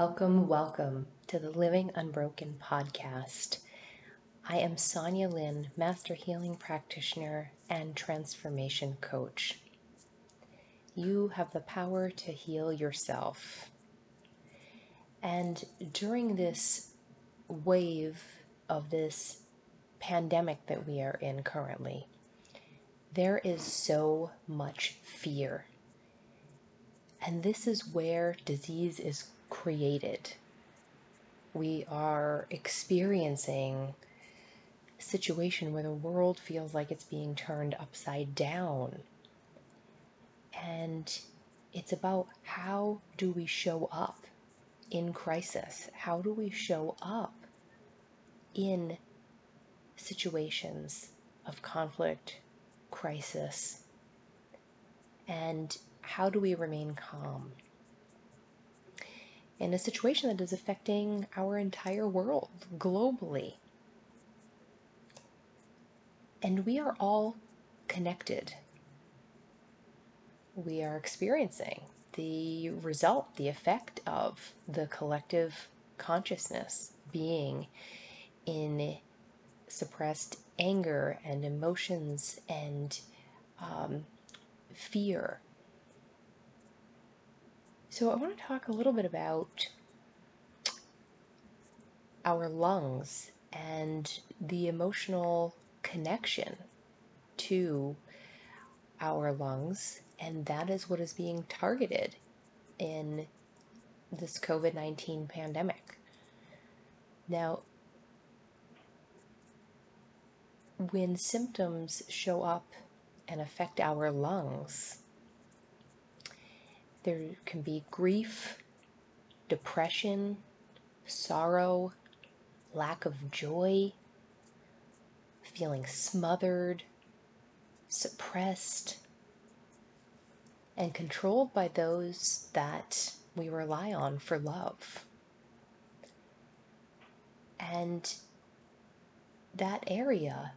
Welcome, welcome to the Living Unbroken podcast. I am Sonya Lyn, Master Healing Practitioner and Transformation Coach. You have the power to heal yourself. And during this wave of this pandemic that we are in currently, there is so much fear. And this is where disease is created. We are experiencing a situation where the world feels like it's being turned upside down. And it's about how do we show up in crisis? How do we show up in situations of conflict, crisis? And how do we remain calm? In a situation that is affecting our entire world globally. And we are all connected. We are experiencing the result, the effect of the collective consciousness being in suppressed anger and emotions and um, fear so, I want to talk a little bit about our lungs and the emotional connection to our lungs, and that is what is being targeted in this COVID 19 pandemic. Now, when symptoms show up and affect our lungs, there can be grief, depression, sorrow, lack of joy, feeling smothered, suppressed, and controlled by those that we rely on for love. And that area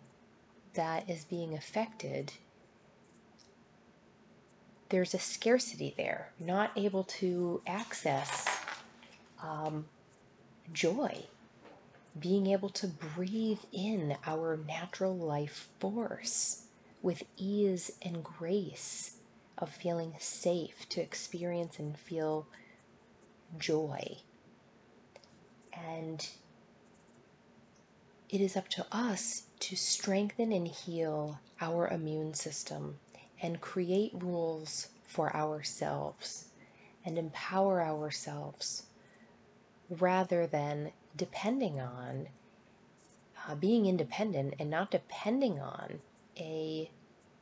that is being affected there's a scarcity there, not able to access um, joy, being able to breathe in our natural life force with ease and grace of feeling safe to experience and feel joy. And it is up to us to strengthen and heal our immune system and create rules for ourselves and empower ourselves rather than depending on uh, being independent and not depending on a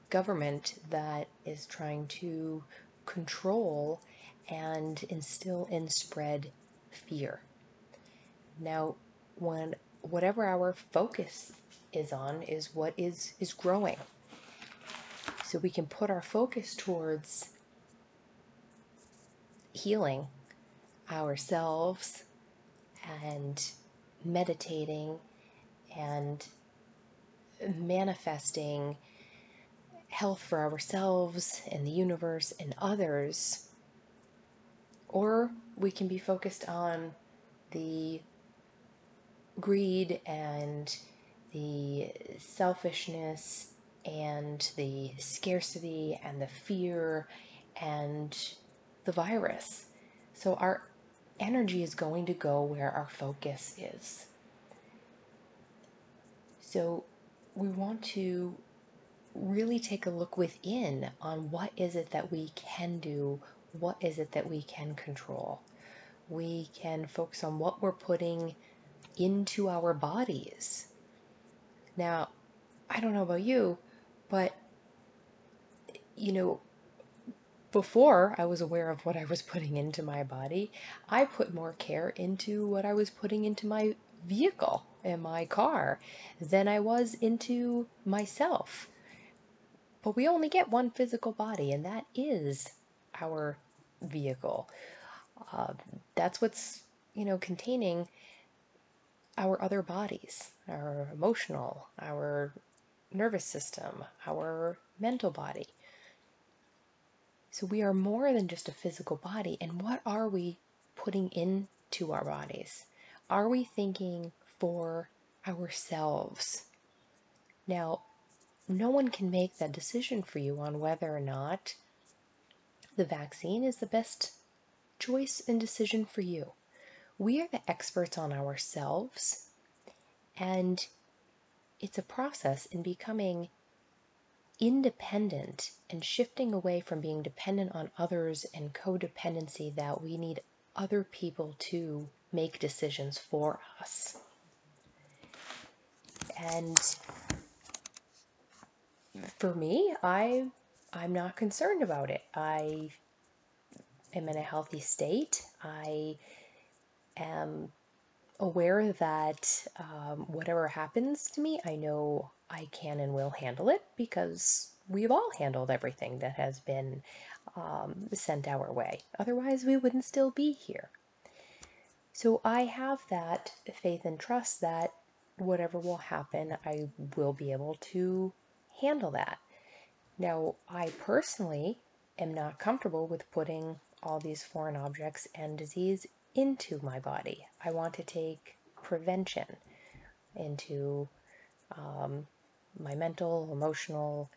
government that is trying to control and instill and spread fear. Now, when whatever our focus is on is what is is growing so we can put our focus towards healing ourselves and meditating and manifesting health for ourselves and the universe and others. Or we can be focused on the greed and the selfishness and the scarcity and the fear and the virus. So our energy is going to go where our focus is. So we want to really take a look within on what is it that we can do, what is it that we can control. We can focus on what we're putting into our bodies. Now, I don't know about you, but, you know, before I was aware of what I was putting into my body, I put more care into what I was putting into my vehicle and my car than I was into myself. But we only get one physical body, and that is our vehicle. Uh, that's what's, you know, containing our other bodies, our emotional, our nervous system, our mental body. So we are more than just a physical body. And what are we putting into our bodies? Are we thinking for ourselves? Now, no one can make that decision for you on whether or not the vaccine is the best choice and decision for you. We are the experts on ourselves, and it's a process in becoming independent and shifting away from being dependent on others and codependency that we need other people to make decisions for us. And for me, I I'm not concerned about it. I am in a healthy state. I am aware that um, whatever happens to me, I know I can and will handle it because we've all handled everything that has been um, sent our way. Otherwise, we wouldn't still be here. So I have that faith and trust that whatever will happen, I will be able to handle that. Now, I personally am not comfortable with putting all these foreign objects and disease into my body. I want to take prevention into um, my mental, emotional,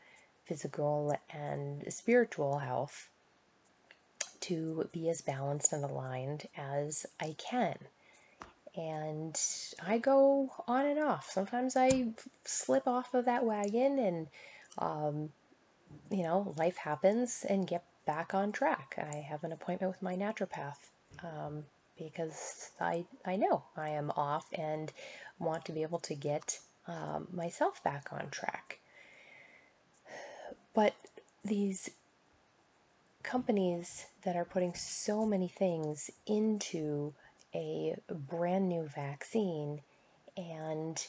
physical, and spiritual health to be as balanced and aligned as I can. And I go on and off. Sometimes I slip off of that wagon and, um, you know, life happens and get back on track. I have an appointment with my naturopath um, because I, I know I am off and want to be able to get um, myself back on track. But these companies that are putting so many things into a brand new vaccine, and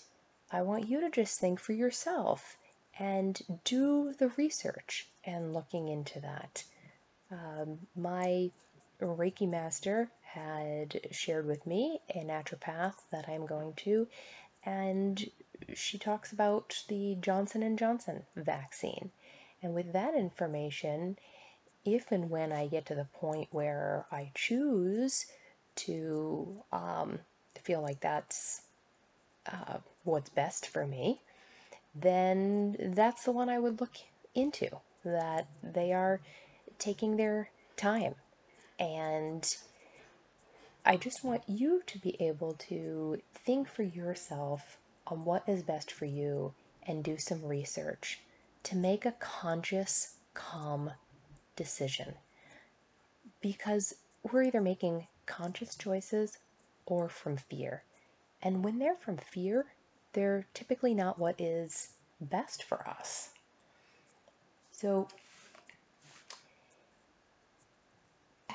I want you to just think for yourself and do the research and looking into that. Um, my Reiki master had shared with me a naturopath that I'm going to, and she talks about the Johnson and Johnson vaccine. And with that information, if and when I get to the point where I choose to um, feel like that's uh, what's best for me, then that's the one I would look into. That they are taking their time. And I just want you to be able to think for yourself on what is best for you and do some research to make a conscious, calm decision. Because we're either making conscious choices or from fear. And when they're from fear, they're typically not what is best for us. So,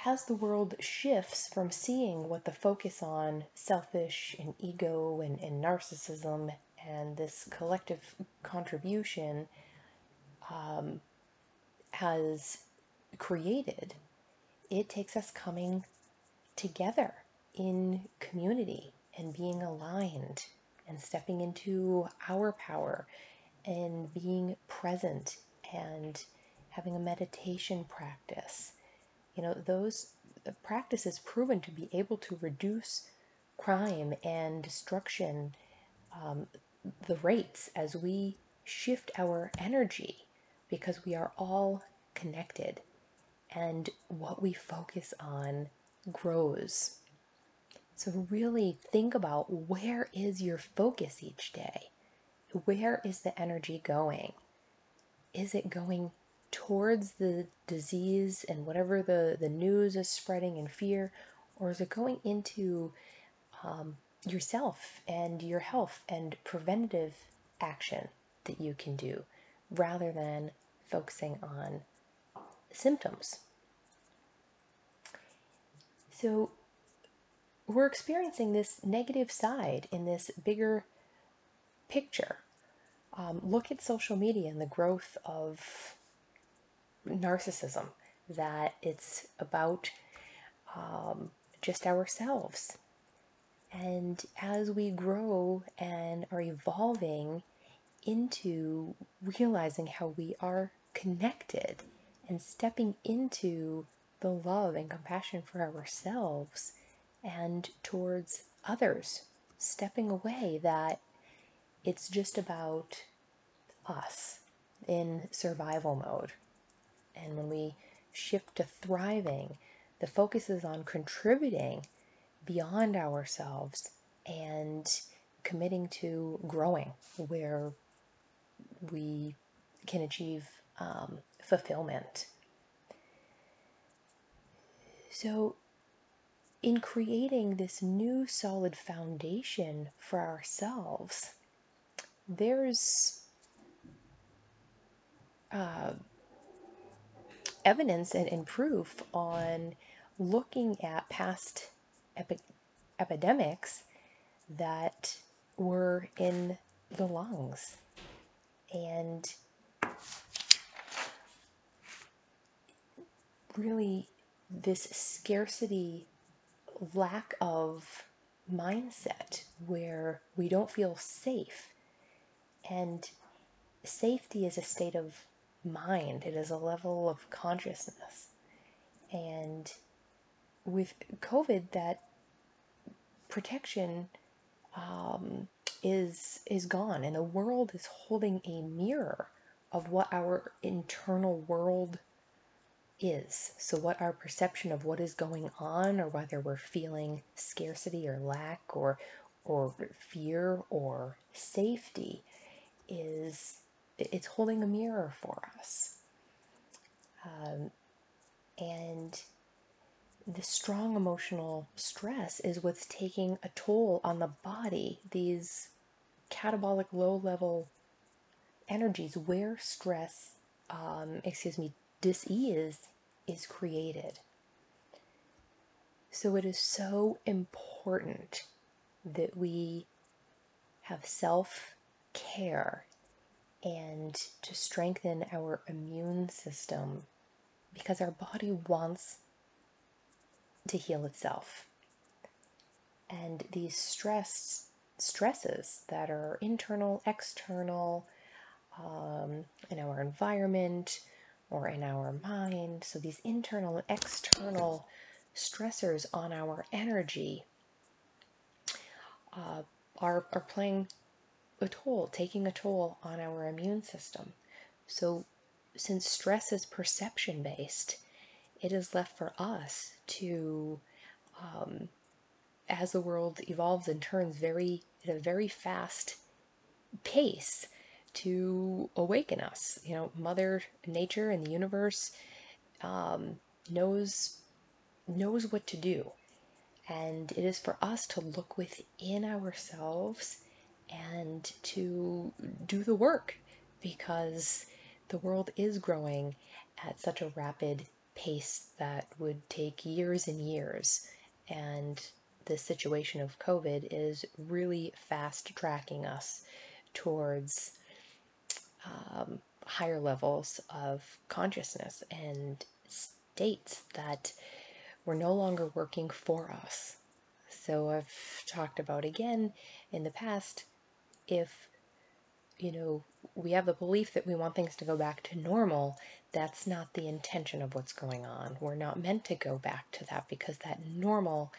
as the world shifts from seeing what the focus on selfish and ego and, and narcissism and this collective contribution um, has created, it takes us coming together in community and being aligned and stepping into our power and being present and having a meditation practice. You know, those practices proven to be able to reduce crime and destruction, um, the rates as we shift our energy because we are all connected and what we focus on grows. So, really think about where is your focus each day? Where is the energy going? Is it going towards the disease and whatever the, the news is spreading in fear, or is it going into um, yourself and your health and preventative action that you can do rather than focusing on symptoms? So, we're experiencing this negative side in this bigger picture. Um, look at social media and the growth of narcissism, that it's about um, just ourselves. And as we grow and are evolving into realizing how we are connected and stepping into the love and compassion for ourselves, and towards others, stepping away that it's just about us in survival mode. And when we shift to thriving, the focus is on contributing beyond ourselves and committing to growing where we can achieve um, fulfillment. So, in creating this new solid foundation for ourselves, there's uh, evidence and, and, proof on looking at past epi- epidemics that were in the lungs. And really, this scarcity, lack of mindset where we don't feel safe. And safety is a state of mind, it is a level of consciousness. And with COVID, that protection um, is is gone, and the world is holding a mirror of what our internal world is. So, what our perception of what is going on, or whether we're feeling scarcity or lack, or or fear or safety, is it's holding a mirror for us. Um, and the strong emotional stress is what's taking a toll on the body. These catabolic low level energies where stress, um, excuse me, disease is created. So it is so important that we have self care and to strengthen our immune system because our body wants to heal itself. And these stress stresses that are internal, external, um, in our environment or in our mind. So these internal and external stressors on our energy uh, are, are playing a toll, taking a toll on our immune system. So, since stress is perception based, it is left for us to, um, as the world evolves and turns very at a very fast pace, to awaken us. You know, Mother Nature and the universe um, knows knows what to do, and it is for us to look within ourselves and to do the work because the world is growing at such a rapid pace that would take years and years. And the situation of COVID is really fast tracking us towards um, higher levels of consciousness and states that were no longer working for us. So, I've talked about again in the past if you know we have the belief that we want things to go back to normal that's not the intention of what's going on. We're not meant to go back to that because that normal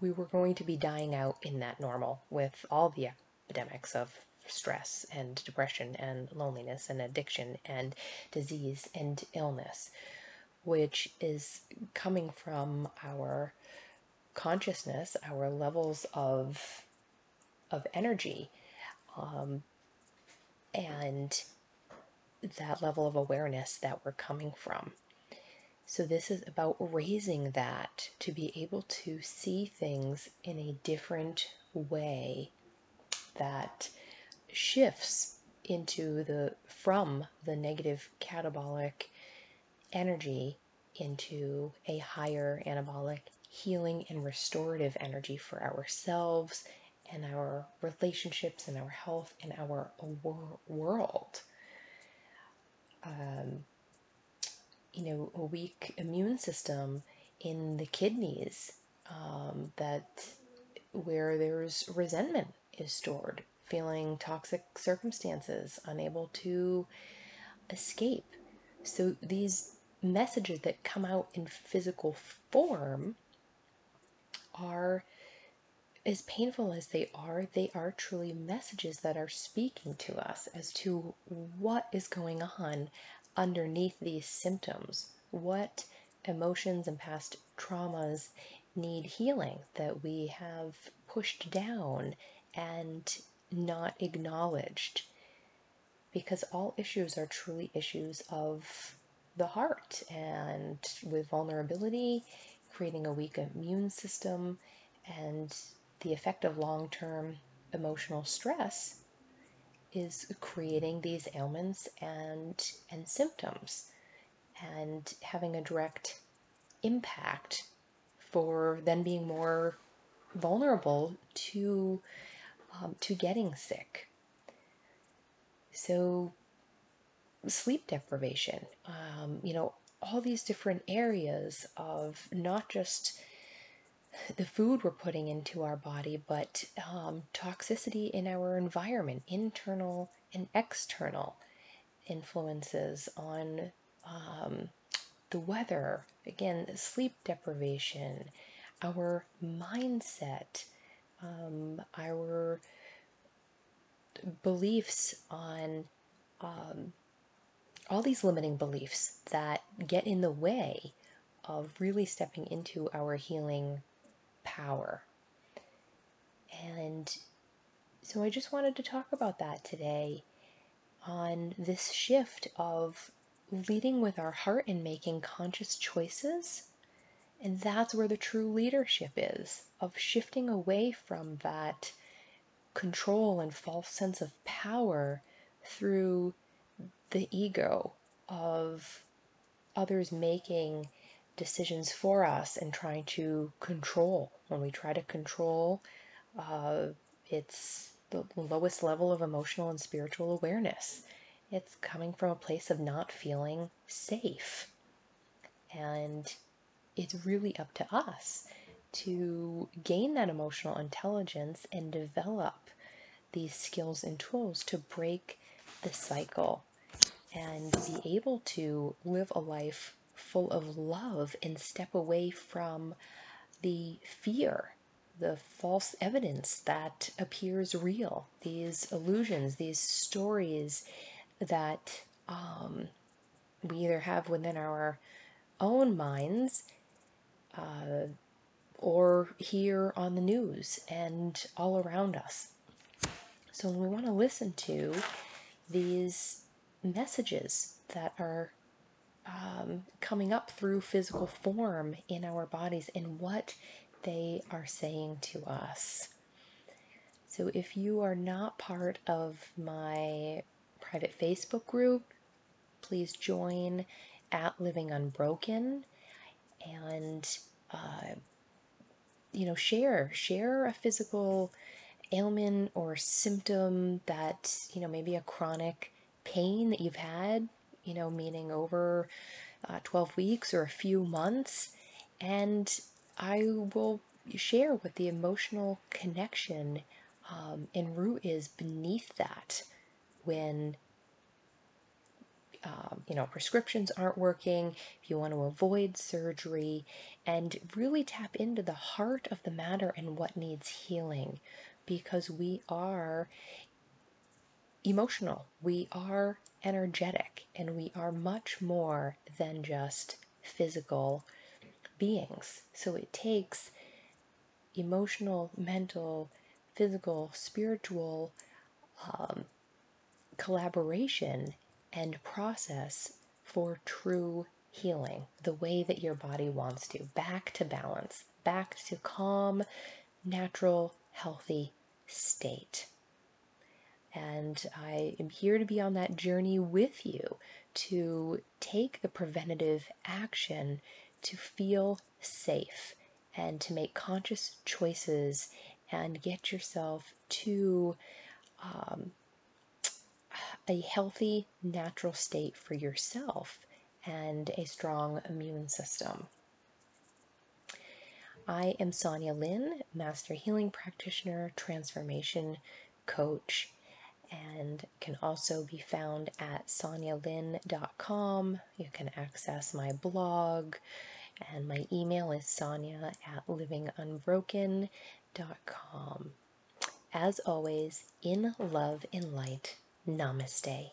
we were going to be dying out in that normal with all the epidemics of stress and depression and loneliness and addiction and disease and illness which is coming from our consciousness our levels of of energy um, and that level of awareness that we're coming from. So, this is about raising that to be able to see things in a different way that shifts into the from the negative catabolic energy into a higher anabolic healing and restorative energy for ourselves and our relationships and our health and our wor- world. Um, you know, a weak immune system in the kidneys um, that where there's resentment is stored, feeling toxic circumstances, unable to escape. So these messages that come out in physical form are as painful as they are, they are truly messages that are speaking to us as to what is going on underneath these symptoms. What emotions and past traumas need healing that we have pushed down and not acknowledged. Because all issues are truly issues of the heart and with vulnerability, creating a weak immune system, and the effect of long term emotional stress is creating these ailments and, and symptoms and having a direct impact for then being more vulnerable to um, to getting sick. So sleep deprivation, um, you know, all these different areas of not just the food we're putting into our body, but um, toxicity in our environment, internal and external influences on um, the weather, again, sleep deprivation, our mindset, um, our beliefs on um, all these limiting beliefs that get in the way of really stepping into our healing power. And so I just wanted to talk about that today on this shift of leading with our heart and making conscious choices. And that's where the true leadership is of shifting away from that control and false sense of power through the ego of others making decisions for us and trying to control. When we try to control, uh, it's the lowest level of emotional and spiritual awareness. It's coming from a place of not feeling safe. And it's really up to us to gain that emotional intelligence and develop these skills and tools to break the cycle and be able to live a life full of love and step away from the fear, the false evidence that appears real, these illusions, these stories that um, we either have within our own minds uh, or hear on the news and all around us. So we want to listen to these messages that are um, coming up through physical form in our bodies and what they are saying to us. So, if you are not part of my private Facebook group, please join at Living Unbroken and uh, you know share share a physical ailment or symptom that you know maybe a chronic pain that you've had you know, meaning over uh, 12 weeks or a few months. And I will share what the emotional connection um, root is beneath that when um, you know prescriptions aren't working if you want to avoid surgery and really tap into the heart of the matter and what needs healing because we are emotional we are energetic and we are much more than just physical beings. So it takes emotional, mental, physical, spiritual um, collaboration and process for true healing the way that your body wants to. Back to balance, back to calm, natural, healthy state. And I am here to be on that journey with you to take the preventative action to feel safe and to make conscious choices and get yourself to um, a healthy, natural state for yourself and a strong immune system. I am Sonya Lyn, Master Healing Practitioner, Transformation Coach and can also be found at sonyalyn.com. You can access my blog And my email is sonya at livingunbroken.com. As always, in love, in light, namaste.